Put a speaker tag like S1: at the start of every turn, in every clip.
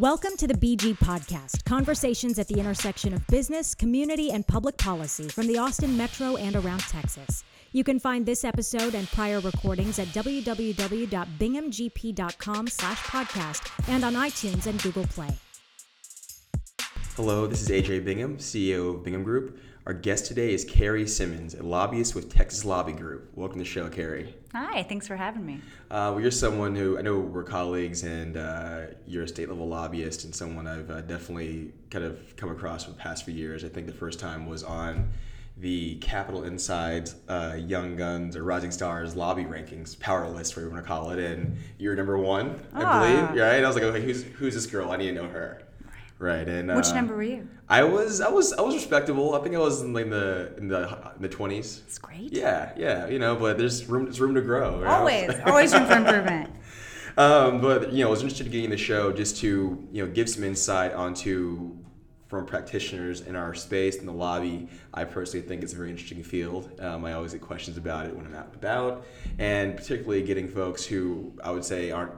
S1: Welcome to the BG Podcast, conversations at the intersection of business, community, and public policy from the Austin Metro and around Texas. You can find this episode and prior recordings at www.binghamgp.com slash podcast and on iTunes and Google Play.
S2: Hello, this is AJ Bingham, CEO of Bingham Group. Our guest today is Carrie Simmons, a lobbyist with Texas Lobby Group. Welcome to the show, Carrie.
S3: Hi, thanks for having me.
S2: Uh, well, you're someone who I know we're colleagues, and uh, you're a state level lobbyist, and someone I've uh, definitely kind of come across for the past few years. I think the first time was on the Capitol Inside uh, Young Guns or Rising Stars lobby rankings, power list, whatever you want to call it, and you're number one, I
S3: Ah.
S2: believe. Right? I was like, okay, who's who's this girl? I need to know her. Right, and
S3: Which
S2: uh,
S3: number were you?
S2: I was, I was, I was respectable. I think I was in like the in the in the twenties.
S3: It's great.
S2: Yeah, yeah, you know, but there's room, there's room to grow.
S3: Always, always room for improvement.
S2: Um, but you know, I was interested in getting the show just to you know give some insight onto from practitioners in our space in the lobby. I personally think it's a very interesting field. Um, I always get questions about it when I'm out and about, and particularly getting folks who I would say aren't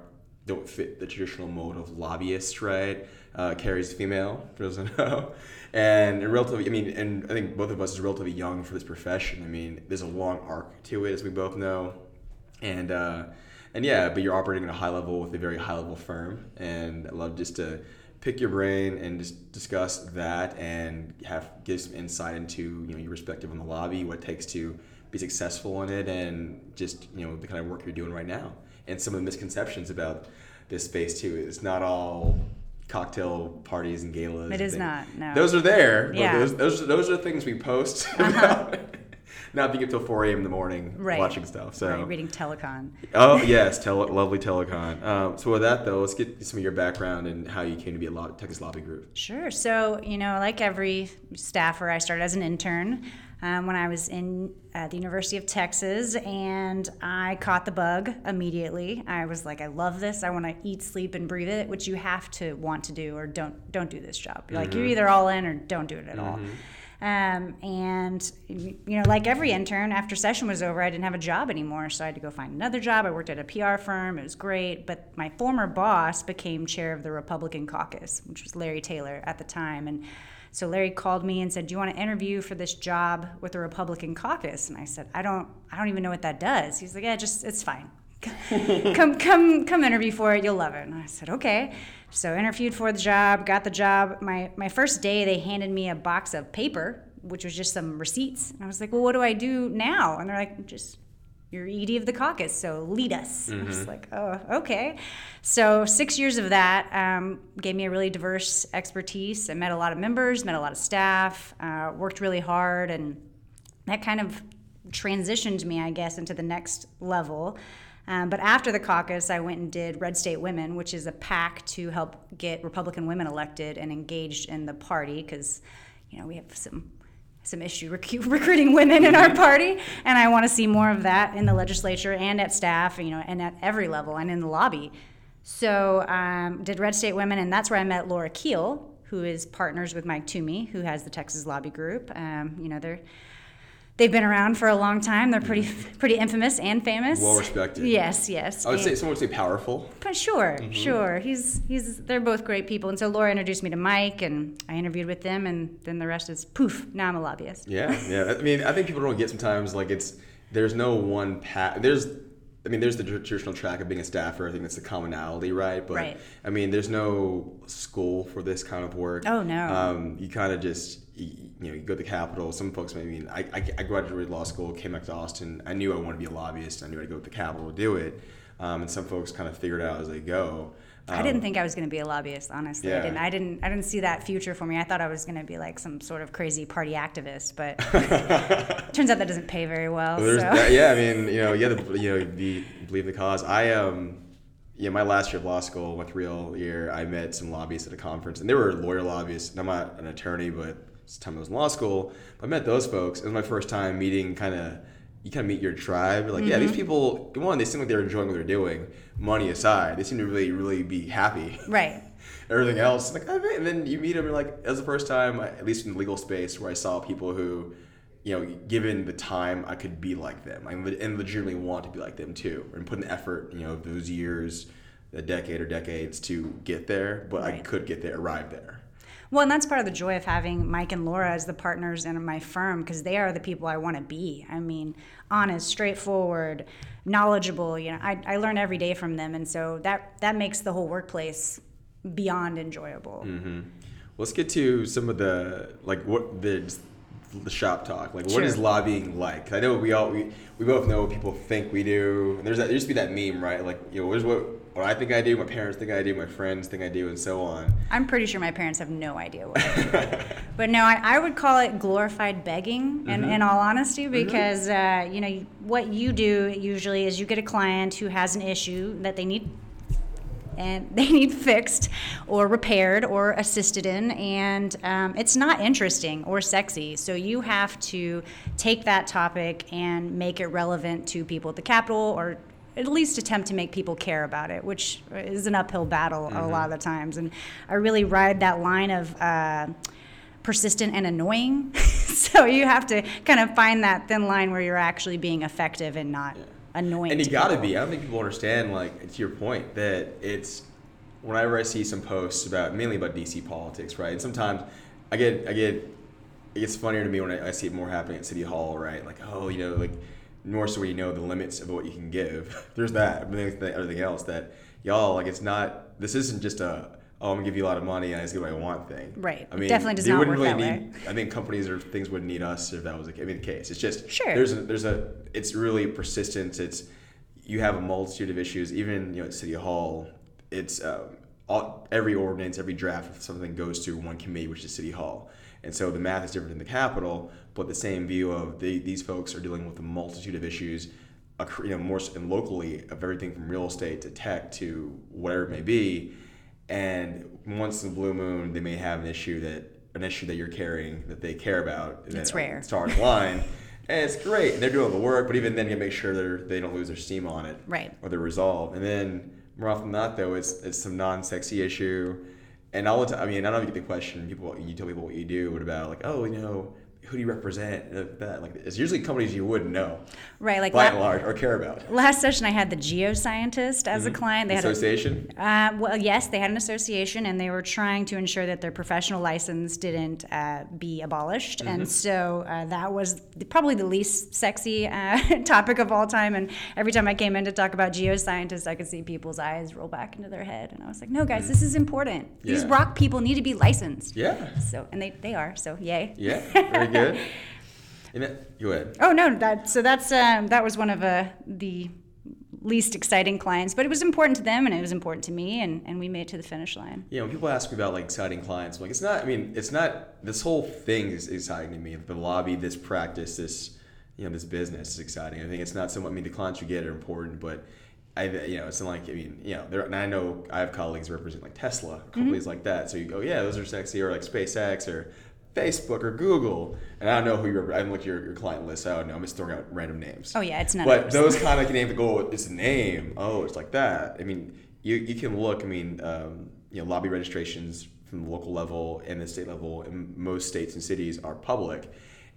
S2: don't fit the traditional mold of lobbyist, right? Uh, Carrie's female, for those know, and relatively. I mean, and I think both of us is relatively young for this profession. I mean, there's a long arc to it, as we both know, and uh, and yeah, but you're operating at a high level with a very high level firm, and I love just to pick your brain and just discuss that and have give some insight into you know your perspective on the lobby, what it takes to be successful in it, and just you know the kind of work you're doing right now, and some of the misconceptions about this space too. It's not all cocktail parties and galas.
S3: It
S2: and
S3: is
S2: things.
S3: not, no.
S2: Those are there.
S3: Yeah. Uh-huh.
S2: Those, those, those are things we post about not being up till 4 a.m. in the morning
S3: Right.
S2: watching stuff. So
S3: Right, reading Telicon.
S2: Oh yes, tele- lovely Telicon. Um, so with that though, let's get some of your background and how you came to be a lo- Texas Lobby Group.
S3: Sure. So, you know, like every staffer, I started as an intern um, when I was in at the University of Texas, and I caught the bug immediately. I was like, I love this. I want to eat, sleep, and breathe it, which you have to want to do, or don't don't do this job. Like you're either all in or don't do it at all. Um, and you know, like every intern, after session was over, I didn't have a job anymore, so I had to go find another job. I worked at a PR firm; it was great. But my former boss became chair of the Republican caucus, which was Larry Taylor at the time, and so Larry called me and said, "Do you want to interview for this job with the Republican caucus?" And I said, "I don't, I don't even know what that does." He's like, "Yeah, just it's fine." come come come interview for it you'll love it and i said okay so interviewed for the job got the job my my first day they handed me a box of paper which was just some receipts and i was like well what do i do now and they're like just you're ed of the caucus so lead us. I was like oh okay. So six years of that um, gave me a really diverse expertise. I met a lot of members met a lot of staff uh, worked really hard and that kind of transitioned me, I guess, into the next level. Um, but after the caucus, I went and did Red State Women, which is a PAC to help get Republican women elected and engaged in the party because, you know, we have some some issue recu- recruiting women in our party, and I want to see more of that in the legislature and at staff, you know, and at every level and in the lobby. So um, did Red State Women, and that's where I met Laura Keel, who is partners with Mike Toomey, who has the Texas Lobby Group. Um, you know, they're they've been around for a long time. They're pretty pretty infamous and famous.
S2: Well respected.
S3: Yes, yes.
S2: I would say someone would say powerful.
S3: but sure,
S2: Mm-hmm.
S3: sure. He's he's they're both great people. And so Laura introduced me to Mike and I interviewed with them and then the rest is poof, now I'm a lobbyist.
S2: Yeah, yeah. I mean, I think people don't get sometimes like it's there's no one path. There's, I mean, there's the traditional track of being a staffer. I think that's the commonality, right? But
S3: Right.
S2: I mean, there's no school for this kind of work.
S3: Oh, no.
S2: Um, you kind of just you, you know you go to the Capitol. Some folks, I mean, I, I, I graduated law school, came back to Austin. I knew I wanted to be a lobbyist. I knew I'd go to the Capitol to do it. Um, and some folks kind of figured it out as they go.
S3: I didn't think I was going to be a lobbyist, honestly. I
S2: Um,
S3: didn't. I didn't. I didn't see that future for me. I thought I was going to be like some sort of crazy party activist, but turns out that doesn't pay very well.
S2: Well,
S3: so.
S2: that, yeah, I mean, you know, you have to, you know, be, believe the cause. I, um, yeah, my last year of law school, my real year, I met some lobbyists at a conference, and they were lawyer lobbyists. And I'm not an attorney, but the time I was in law school. I met those folks. It was my first time meeting kind of, you kind of meet your tribe. Like, yeah,
S3: Mm-hmm.
S2: these people, one, they seem like they're enjoying what they're doing. Money aside, they seem to really, really be happy.
S3: Right.
S2: Everything else, like, oh, man. and then you meet them, and like, it was the first time, at least in the legal space, where I saw people who, you know, given the time, I could be like them, I and legitimately want to be like them too, and put the effort, you know, those years a decade or decades to get there, but I could get there, arrive there.
S3: Well, and that's part of the joy of having Mike and Laura as the partners in my firm because they are the people I want to be. I mean, honest, straightforward, knowledgeable. You know, I, I learn every day from them, and so that that makes the whole workplace beyond enjoyable. Mm-hmm.
S2: Let's get to some of the like what the the shop talk. Like, what
S3: Sure.
S2: is lobbying like? I know we all we, we both know what people think we do. And there's that there used to be that meme, right? Like, you know, here's what what I think I do, my parents think I do, my friends think I do, and so on.
S3: I'm pretty sure my parents have no idea what I do. but no, I, I would call it glorified begging, in, in all honesty, because uh, you know what you do usually is you get a client who has an issue that they need and they need fixed or repaired or assisted in and um, it's not interesting or sexy so you have to take that topic and make it relevant to people at the capitol or at least attempt to make people care about it which is an uphill battle a lot of the times and i really ride that line of uh, persistent and annoying so you have to kind of find that thin line where you're actually being effective and not annoying
S2: And you
S3: to
S2: gotta
S3: people.
S2: be. I don't think people understand, like, to your point, that it's whenever I see some posts about mainly about DC politics, right? And sometimes I get I get it gets funnier to me when I, I see it more happening at City Hall, right? Like, oh, you know, like more so you know the limits of what you can give. There's that, but then there's everything else that y'all like. It's not. This isn't just a. Oh, I'm gonna give you a lot of money and I just get what I want thing.
S3: Right.
S2: I
S3: It
S2: mean,
S3: definitely does
S2: they
S3: not
S2: wouldn't
S3: work
S2: really
S3: that
S2: need. I think companies or things wouldn't need us if that was the, I mean, the case. It's just
S3: Sure.
S2: There's a, there's a. It's really persistence. It's you have a multitude of issues. Even you know at City Hall, it's um, all, every ordinance, every draft of something goes to one committee, which is City Hall. And so the math is different in the capital, but the same view of the, these folks are dealing with a multitude of issues, you know, more and locally of everything from real estate to tech to whatever it may be. And once in the blue moon, they may have an issue that an issue that you're carrying that they care about. and
S3: It's
S2: that
S3: rare.
S2: Stars line. And it's great, and they're doing the work, but even then, you make sure they're, they don't lose their steam on it,
S3: Right.
S2: Or they're resolved. And then more often than not, though, it's it's some non-sexy issue, and all the time. I mean, I don't even get the question. People, you tell people what you do, what about like, oh, you know, who do you represent? And That like, it's usually companies you wouldn't know,
S3: right like
S2: by
S3: la-
S2: and large, or care about.
S3: Last session, I had the geoscientist as a client. They had a,
S2: Association.
S3: uh, well, yes, they had an association, and they were trying to ensure that their professional license didn't uh, be abolished. And so uh, that was probably the least sexy uh, topic of all time. And every time I came in to talk about geoscientists, I could see people's eyes roll back into their head, and I was like, "No, guys, this is important. These rock people need to be licensed."
S2: Yeah.
S3: So, and they, they are. So, yay.
S2: Yeah. Good. Go ahead.
S3: Oh no, that so that's um, that was one of uh, the least exciting clients, but it was important to them and it was important to me, and, and we made it to the finish line.
S2: Yeah, when people ask me about like exciting clients, I'm like it's not. I mean, it's not. This whole thing is exciting to me. The lobby, this practice, this you know, this business is exciting. I think it's not so. much I mean, the clients you get are important, but I, you know, it's not like I mean, you know, there. And I know I have colleagues represent like Tesla, companies like that. So you go, yeah, those are sexy, or like SpaceX, or Facebook, or Google. And I don't know who you're. I haven't looked at your, your client list. I don't know. I'm just throwing out random names.
S3: Oh yeah, it's not.
S2: But those kind of names that go, it's a name. Oh, it's like that. I mean, you, you can look. I mean, um, you know, lobby registrations from the local level and the state level in most states and cities are public.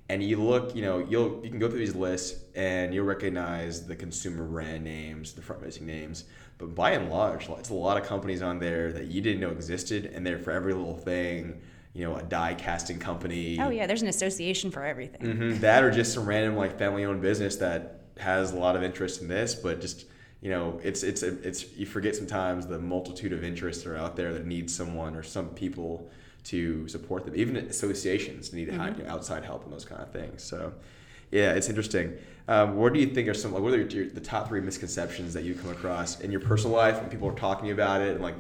S2: And you look, you know, you'll you can go through these lists and you'll recognize the consumer brand names, the front facing names. But by and large, it's a lot of companies on there that you didn't know existed, and they're for every little thing. You know, a die casting company.
S3: Oh yeah, there's an association for everything.
S2: hmm That or just some random like family-owned business that has a lot of interest in this, but just you know, it's it's it's you forget sometimes the multitude of interests that are out there that need someone or some people to support them. Even associations need
S3: Mm-hmm.
S2: you know, outside help and those kind of things. So, yeah, it's interesting. Um, what do you think are some like what are your, the top three misconceptions that you come across in your personal life when people are talking about it and like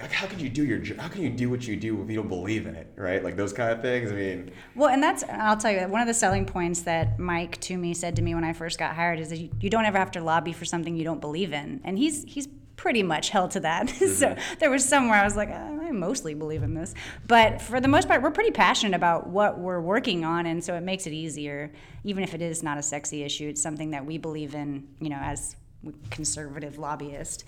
S2: like how can you do your how can you do what you do if you don't believe in it right like those kind of things i mean
S3: Well, and that's I'll tell you one of the selling points that Mike Toomey said to me when I first got hired is that you, you don't ever have to lobby for something you don't believe in, and he's he's pretty much held to that. so there was somewhere I was like, "Uh, I mostly believe in this, but for the most part, we're pretty passionate about what we're working on, and so it makes it easier, even if it is not a sexy issue. It's something that we believe in, you know, as conservative lobbyist.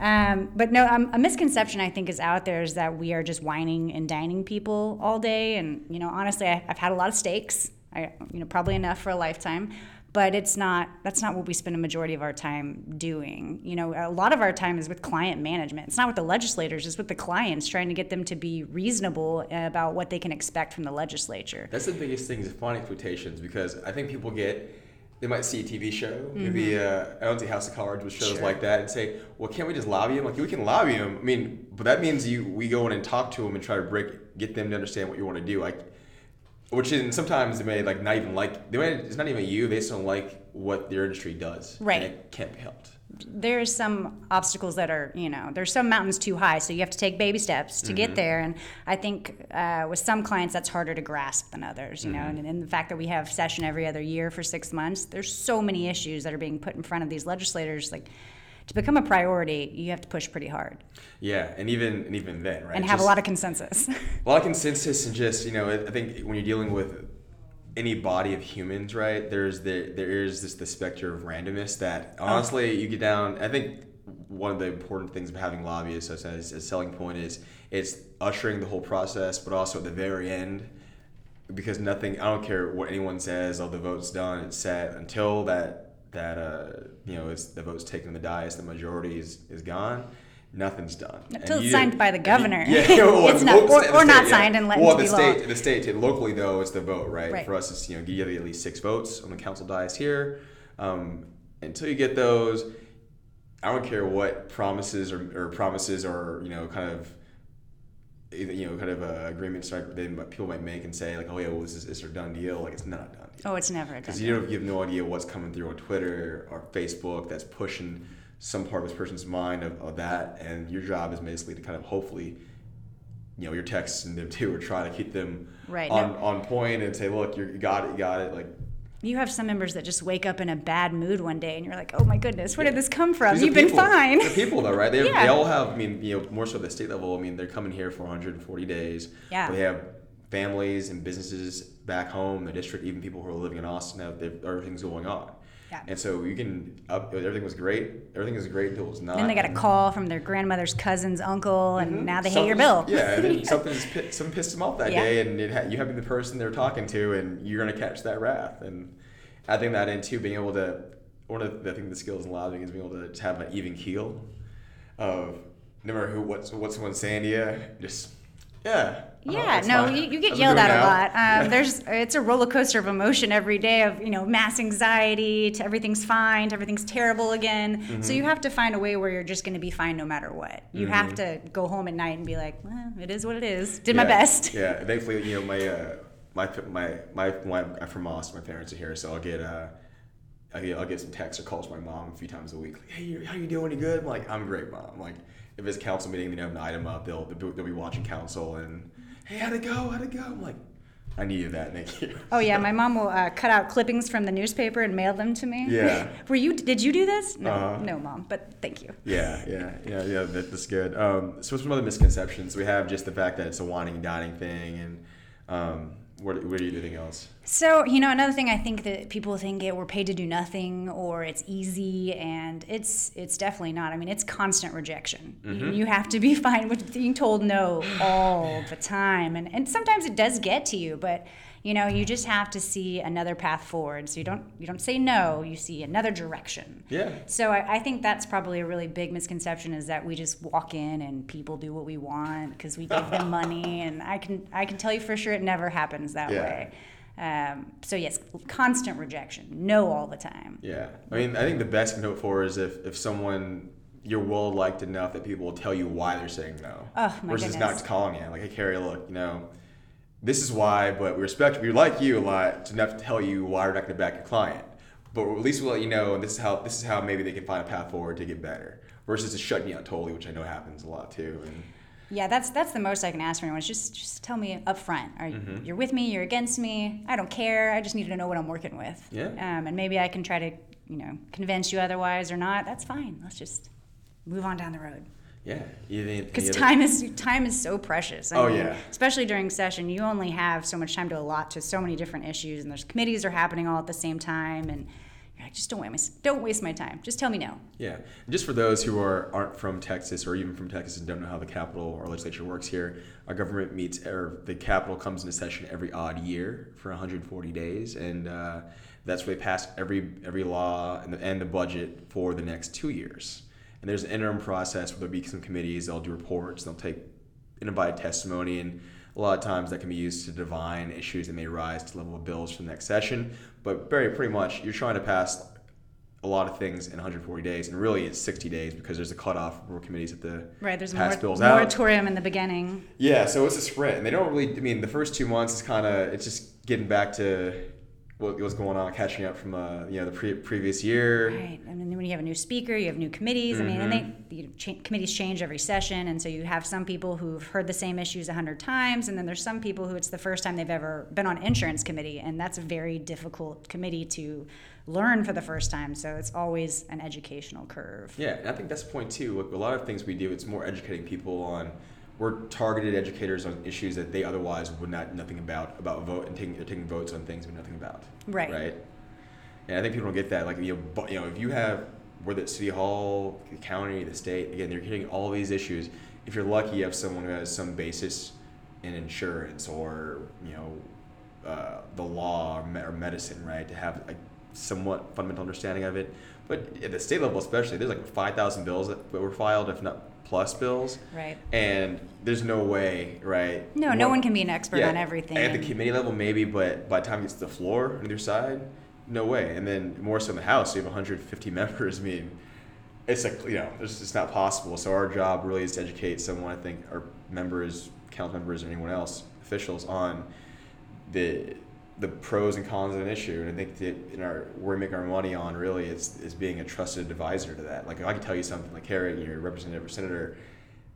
S3: Um, but no, um, a misconception I think is out there is that we are just wining and dining people all day. And you know, honestly, I, I've had a lot of steaks. I, you know, probably enough for a lifetime. but it's not that's not what we spend a majority of our time doing you know a lot of our time is with client management it's not with the legislators it's with the clients trying to get them to be reasonable about what they can expect from the legislature
S2: That's the biggest thing is finding expectations because I think people get they might see a TV show, maybe uh, I don't see House of Cards with shows
S3: Mm-hmm. Sure.
S2: like that, and say, "Well, can't we just lobby him? Like, we can lobby him. I mean, but that means you we go in and talk to him and try to break, get them to understand what you want to do. Like, which is sometimes they may like not even like they may it's not even you. They just don't like what their industry does.
S3: Right.
S2: And it can't be helped.
S3: There's some obstacles that are you know there's some mountains too high so you have to take baby steps to get there. And i think uh, with some clients that's harder to grasp than others you know and, and the fact that we have session every other year for six months there's so many issues that are being put in front of these legislators like to become a priority you have to push pretty hard.
S2: Yeah, and even and even then, right?
S3: and have a lot of consensus.
S2: A lot of consensus and just you know I think when you're dealing with any body of humans, right? There's the there is this the specter of randomness that honestly you get down. I think one of the important things of having lobbyists as, as a selling point is it's ushering the whole process, but also at the very end. Because nothing, I don't care what anyone says. All the vote's done. It's set until that that uh, you know it's the vote's taken in the dais. The majority is, is gone. Nothing's done
S3: Until it's signed by the governor.
S2: you- Yeah, well,
S3: It's not- or- or not
S2: state,
S3: signed and let
S2: well, the
S3: law.
S2: state, the state, locally though, it's the vote, right?
S3: Right.
S2: For us, it's you know you have at least six votes on the council dais here. Um, until you get those, I don't care what promises or, or promises or you know kind of you know kind of uh, agreements like they people might make and say like oh yeah well this is a done deal like it's not a done deal
S3: oh it's never a done
S2: because you don't you have no idea what's coming through on Twitter or Facebook that's pushing some part of this person's mind of, of that and your job is basically to kind of hopefully you know you're and them too or trying to keep them
S3: Right,
S2: on,
S3: no.
S2: on point and say look you're, you got it you got it like
S3: you have some members that just wake up in a bad mood one day and you're like oh my goodness where did this come from
S2: These
S3: you've been
S2: people.
S3: fine
S2: They're people though, right? They,
S3: Yeah.
S2: they all have. I mean, you know, more so at the state level. I mean, they're coming here for 140 days.
S3: Yeah.
S2: They have families and businesses back home, the district. Even people who are living in Austin have everything's going on.
S3: Yeah.
S2: And so you can up. Everything was great. Everything was great until it was not.
S3: Then they got a call from their grandmother's cousin's uncle, and mm-hmm. now they hate your bill.
S2: Yeah, and then something's pi- something pissed them off that
S3: Yeah.
S2: day, and it ha- you have to be the person they're talking to, and you're gonna catch that wrath. And I think that in too, being able to one of the I think the skills in lobbying is being able to just have an even keel of no matter who what's what someone's saying to you, just yeah.
S3: Yeah, no, you, you get yelled at a lot. Um,
S2: Yeah.
S3: There's it's a roller coaster of emotion every day of you know mass anxiety to everything's fine to everything's terrible again.
S2: Mm-hmm.
S3: So you have to find a way where you're just going to be fine no matter what. You have
S2: Mm-hmm.
S3: to go home at night and be like, well, it is what it is. Did my best.
S2: Yeah, thankfully, you know, my uh, my my my, my I'm from Austin. My parents are here, so I'll get uh, I'll get, I'll get some texts or calls from my mom a few times a week. Like, hey, how you doing? You good? I'm like, I'm great, mom. Like, if it's council meeting, they have an item up. They'll they'll be watching council and hey, how'd it go? How'd it go? I'm like, I needed that. Thank you.
S3: Oh yeah, my mom will uh, cut out clippings from the newspaper and mail them to me.
S2: Yeah.
S3: Were you? Did you do this? No,
S2: Uh-huh.
S3: no, mom. But thank you.
S2: Yeah, yeah, yeah, yeah. That, that's good. Um, so some other misconceptions we have just the fact that it's a wining and dining thing, and um, what what do you doing else?
S3: So, you know, another thing I think that people think it we're paid to do nothing or it's easy and it's it's definitely not. I mean, it's constant rejection. You- You have to be fine with being told no all the time. And and sometimes it does get to you, but you know, you just have to see another path forward. So you don't you don't say no, you see another direction.
S2: Yeah.
S3: So I, I think that's probably a really big misconception is that we just walk in and people do what we want because we give them money, and I can I can tell you for sure it never happens that
S2: Yeah.
S3: way. Um, so yes, constant rejection, no all the time.
S2: Yeah, I mean, I think the best you can hope for is if if someone you're well liked enough that people will tell you why they're saying no,
S3: Oh, my
S2: versus
S3: goodness.
S2: not calling it like, hey Carrie, look, you know, this is why, but we respect, we like you a lot to to tell you why we're not going to back your client, but at least we'll let you know, and this is how this is how maybe they can find a path forward to get better, versus just shutting you out totally, which I know happens a lot too. And
S3: Yeah, that's that's the most I can ask for anyone. is Just just tell me up front. Are
S2: Mm-hmm.
S3: you're with me? You're against me? I don't care. I just need to know what I'm working with.
S2: Yeah.
S3: Um, and maybe I can try to you know convince you otherwise or not. That's fine. Let's just move on down the road.
S2: Yeah,
S3: Because time is time is so precious. I
S2: Oh,
S3: mean,
S2: yeah.
S3: Especially during session, you only have so much time to allot to so many different issues, and there's committees are happening all at the same time, and you're like, just don't waste my don't waste my time. Just tell me no.
S2: Yeah, and just for those who are aren't from Texas or even from Texas and don't know how the Capitol or legislature works here, our government meets or the Capitol comes into session every odd year for 140 days, and uh, that's where they pass every every law and the, and the budget for the next two years. And there's an interim process where there'll be some committees, they'll do reports, they'll take invited testimony, and a lot of times that can be used to divine issues that may rise to level of bills for the next session. But very pretty much, you're trying to pass a lot of things in 140 days, and really it's 60 days because there's a cutoff for committees at the
S3: Right, there's a mor-
S2: bills out.
S3: moratorium in the beginning.
S2: Yeah, so it's a sprint, and they don't really. I mean, the first two months is kind of it's just getting back to what was going on, catching up from uh, you know the pre- previous year.
S3: Right, and then when you have a new speaker, you have new committees. I mean, and
S2: Mm-hmm.
S3: they you know, cha- committees change every session, and so you have some people who've heard the same issues a hundred times, and then there's some people who it's the first time they've ever been on insurance committee, and that's a very difficult committee to learn for the first time. So it's always an educational curve.
S2: Yeah, and I think that's the point too. Look, a lot of things we do, it's more educating people on. We're targeted educators on issues that they otherwise would not nothing about about vote and taking taking votes on things we know nothing about.
S3: Right.
S2: Right. And I think people don't get that. Like you know, but, you know, if you have whether it's city hall, the county, the state, again, you're hitting all these issues. If you're lucky, you have someone who has some basis in insurance or you know uh, the law or, me- or medicine, right? To have a somewhat fundamental understanding of it. But at the state level, especially, there's like 5,000 bills that were filed, if not plus bills.
S3: Right.
S2: And there's no way, right?
S3: No, no one can be an expert
S2: yeah,
S3: on everything.
S2: At the committee level, maybe, but by the time it gets to the floor on either side, no way. And then more so in the House, you have 150 members. I mean, it's like, you know, it's just not possible. So our job really is to educate someone, I think, our members, council members, or anyone else, officials, on the the pros and cons of an issue. And I think that in our where we make our money on really is is being a trusted advisor to that. Like if I can tell you something like Harry, you're a representative or senator,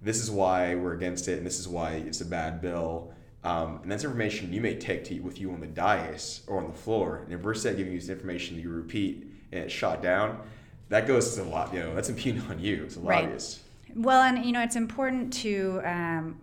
S2: this is why we're against it, and this is why it's a bad bill. Um, and that's information you may take to with you on the dais or on the floor. And if we're set giving you this information that you repeat and it's shot down, that goes to a lot. You know, that's impugning on you as a
S3: Right.
S2: lobbyist.
S3: Well, and you know, it's important to um,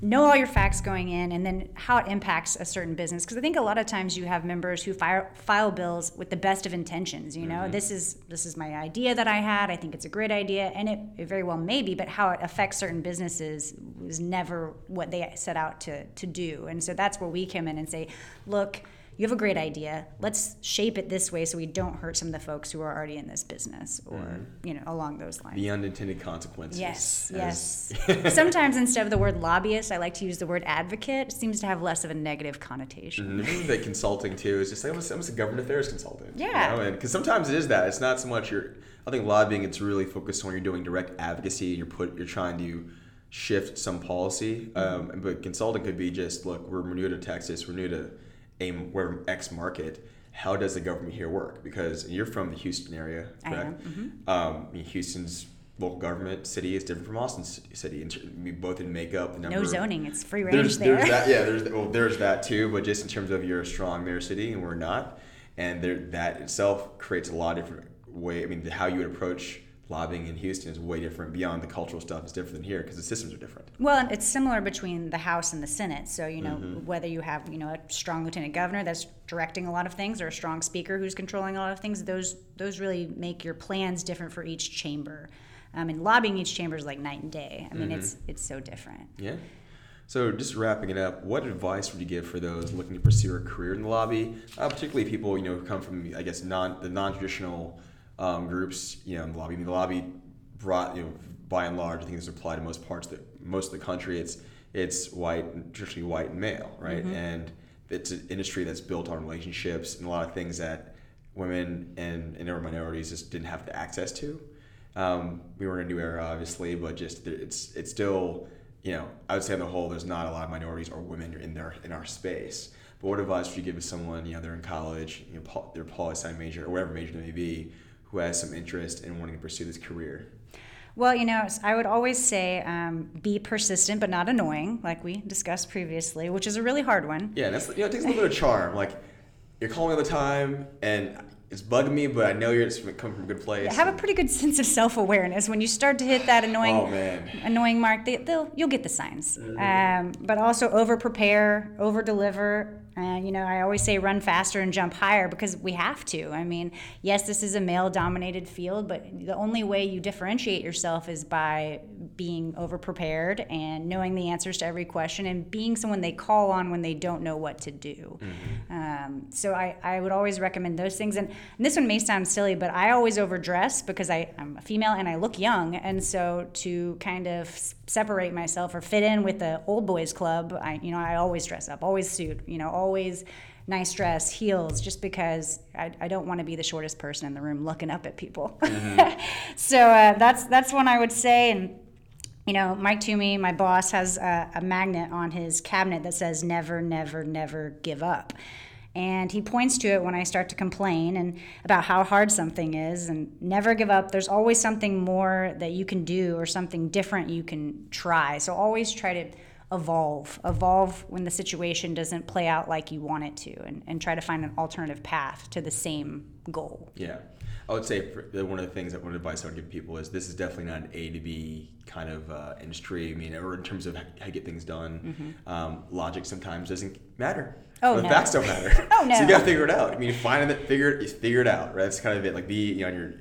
S3: know all your facts going in and then how it impacts a certain business. Because I think a lot of times you have members who file, file bills with the best of intentions. You know, this is this is my idea that I had. I think it's a great idea, and it, it very well may be. But how it affects certain businesses was never what they set out to to do. And so that's where we come in and say, look. You have a great idea. Let's shape it this way so we don't hurt some of the folks who are already in this business, or you know, along those lines.
S2: The unintended consequences.
S3: Yes,
S2: as-
S3: yes. Sometimes instead of the word lobbyist, I like to use the word advocate. It seems to have less of a negative connotation.
S2: And even the consulting too is just like almost, almost a government affairs consultant.
S3: Yeah.
S2: know? and because sometimes it is that. It's not so much your. I think lobbying. It's really focused on you're doing direct advocacy. And you're put. You're trying to shift some policy.
S3: Mm-hmm.
S2: Um, but consulting could be just look. We're new to Texas. We're new to a we're X market. How does the government here work? Because you're from the Houston area,
S3: I
S2: correct?
S3: am, mm-hmm.
S2: Um, I mean, Houston's local government city is different from Austin city. We both in makeup. The number
S3: No
S2: of-
S3: zoning, it's free range
S2: there's,
S3: there.
S2: there's that yeah there's well there's that too but just in terms of you're a strong mayor city and we're not and there that itself creates a lot of different way i mean how you would approach lobbying in houston is way different beyond the cultural stuff is different than here because the systems are different
S3: Well, and it's similar between the House and the Senate. So, you know,
S2: Mm-hmm.
S3: whether you have, you know, a strong lieutenant governor that's directing a lot of things or a strong speaker who's controlling a lot of things, those those really make your plans different for each chamber. Um, and lobbying each chamber is like night and day. I mean, it's
S2: Mm-hmm.
S3: it's so different.
S2: yeah so just wrapping it up what advice would you give for those looking to pursue a career in the lobby uh, particularly people you know who come from i guess non the non-traditional um, groups you know in the lobby. I mean, the lobby brought you know by and large i think this applies to most parts of the, most of the country. It's it's white traditionally white and male right? And it's an industry that's built on relationships and a lot of things that women and, and other minorities just didn't have the access to. Um, we were in a new era obviously but just it's it's still you know i would say on the whole there's not a lot of minorities or women in their in our space. But what advice would you give to someone you know they're in college you know they're poli sci major or whatever major they may be who has some interest in wanting to pursue this career
S3: Well, you know, I would always say um, be persistent but not annoying, like we discussed previously, which is a really hard one.
S2: Yeah, that's you know, it takes a little bit of charm. Like you're calling me all the time, and it's bugging me, but I know you're it's coming from a good place.
S3: Yeah, have a pretty good sense of self-awareness when you start to hit that annoying
S2: Oh,
S3: annoying mark they, they'll you'll get the signs
S2: Mm-hmm.
S3: um, but also over prepare over deliver And, you know, I always say run faster and jump higher because we have to. I mean, yes, this is a male dominated field, but the only way you differentiate yourself is by being over prepared and knowing the answers to every question and being someone they call on when they don't know what to do. Mm-hmm. Um, so I, I would always recommend those things. And, and, this one may sound silly, but I always overdress because I, I'm a female and I look young. And so to kind of separate myself or fit in with the old boys club, I, you know, I always dress up, always suit, you know, always nice dress, heels, just because I, I don't want to be the shortest person in the room looking up at people. Mm-hmm. so uh, that's that's one I would say. And you know, Mike Toomey, my boss, has a, a magnet on his cabinet that says "Never, never, never give up." and he points to it when I start to complain and about how hard something is and never give up. There's always something more that you can do or something different you can try. So always try to evolve evolve when the situation doesn't play out like you want it to and, and try to find an alternative path to the same goal
S2: yeah i would say one of the things that one advice i would give people is this is definitely not an a to b kind of uh, industry i mean or in terms of how to get things done mm-hmm. um, logic sometimes doesn't matter
S3: Oh,
S2: the
S3: no.
S2: facts don't matter.
S3: oh no!
S2: So you gotta figure it out. I mean, find it, figure it, figure it out. Right? That's kind of it. Like be, you know, your,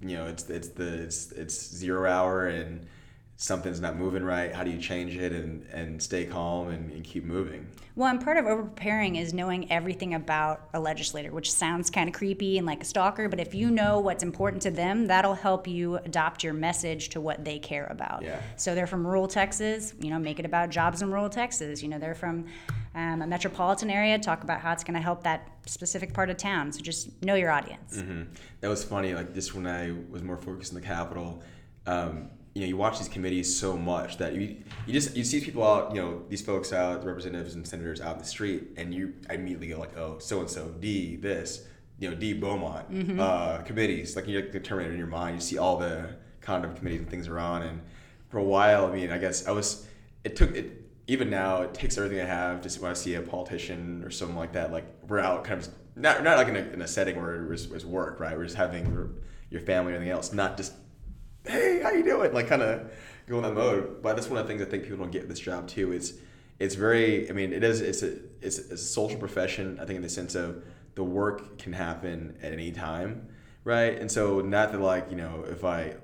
S2: you know, it's it's the it's, it's zero hour and something's not moving right how do you change it and, and stay calm and, and keep moving?
S3: Well and part of over preparing is knowing everything about a legislator which sounds kind of creepy and like a stalker but if you know what's important to them that'll help you adopt your message to what they care about.
S2: Yeah.
S3: so they're from rural texas you know make it about jobs in rural texas. You know they're from um, a metropolitan area talk about how it's going to help that specific part of town. So just know your audience.
S2: Mm-hmm. that was funny like just when i was more focused in the capital um, you know you watch these committees so much that you you just you see people out you know these folks out the representatives and senators out in the street and you immediately go like oh so and so D this you know D Beaumont mm-hmm. uh, committees. Like you determine it in your mind. You see all the kind of committees and things are on and for a while I mean I guess I was it took it even now it takes everything I have just when I see a politician or something like that like we're out kind of not not like in a, in a setting where it was, was work right? We're just having your family or anything else not just hey, how you doing? Like kind of go in that mode. But that's one of the things I think people don't get this job too. It's it's very. I mean, it is. It's a it's, it's a social profession. I think in the sense of the work can happen at any time, right? And so not that like you know if I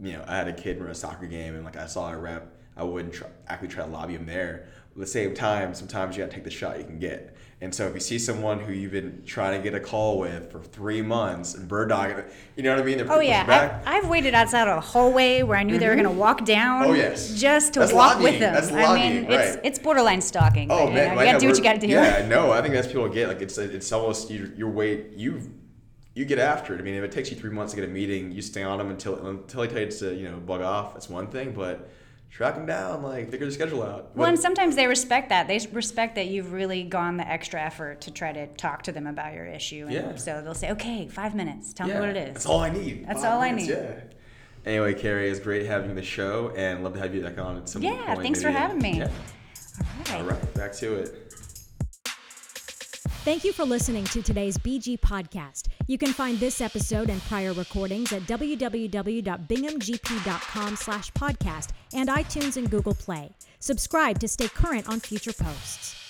S2: you know I had a kid run a soccer game and like I saw a rep, I wouldn't try, actually try to lobby him there. But at the same time, sometimes you gotta take the shot you can get. And so if you see someone who you've been trying to get a call with for three months and bird dog, you know what I mean?
S3: They're oh yeah, I've, I've, waited outside of a hallway where I knew mm-hmm. they were going to walk down.
S2: Oh yes,
S3: just to
S2: that's
S3: walk with them.
S2: That's
S3: lobbying, I mean,
S2: right.
S3: it's it's borderline stalking.
S2: Oh man,
S3: you, know, you got to do what you got to do.
S2: Yeah, no, I think that's people get like it's it's almost you your wait you you get after it. I mean, if it takes you three months to get a meeting, you stay on them until until they tells you to you know bug off. That's one thing, but track them down, like figure the schedule out.
S3: Well, and sometimes they respect that. They respect that you've really gone the extra effort to try to talk to them about your issue. And
S2: yeah.
S3: So they'll say, okay, five minutes. Tell yeah, me what it is.
S2: That's all I need.
S3: That's
S2: five
S3: all
S2: minutes,
S3: I need.
S2: Yeah. Anyway, Carrie, it's great having the show, and love to have you back on at some
S3: yeah,
S2: point.
S3: Yeah, thanks
S2: maybe.
S3: for having me.
S2: Yeah.
S3: All right.
S2: All right, back to it.
S1: Thank you for listening to today's BG podcast. You can find this episode and prior recordings at www.binghamgp.com slash podcast and iTunes and Google Play. Subscribe to stay current on future posts.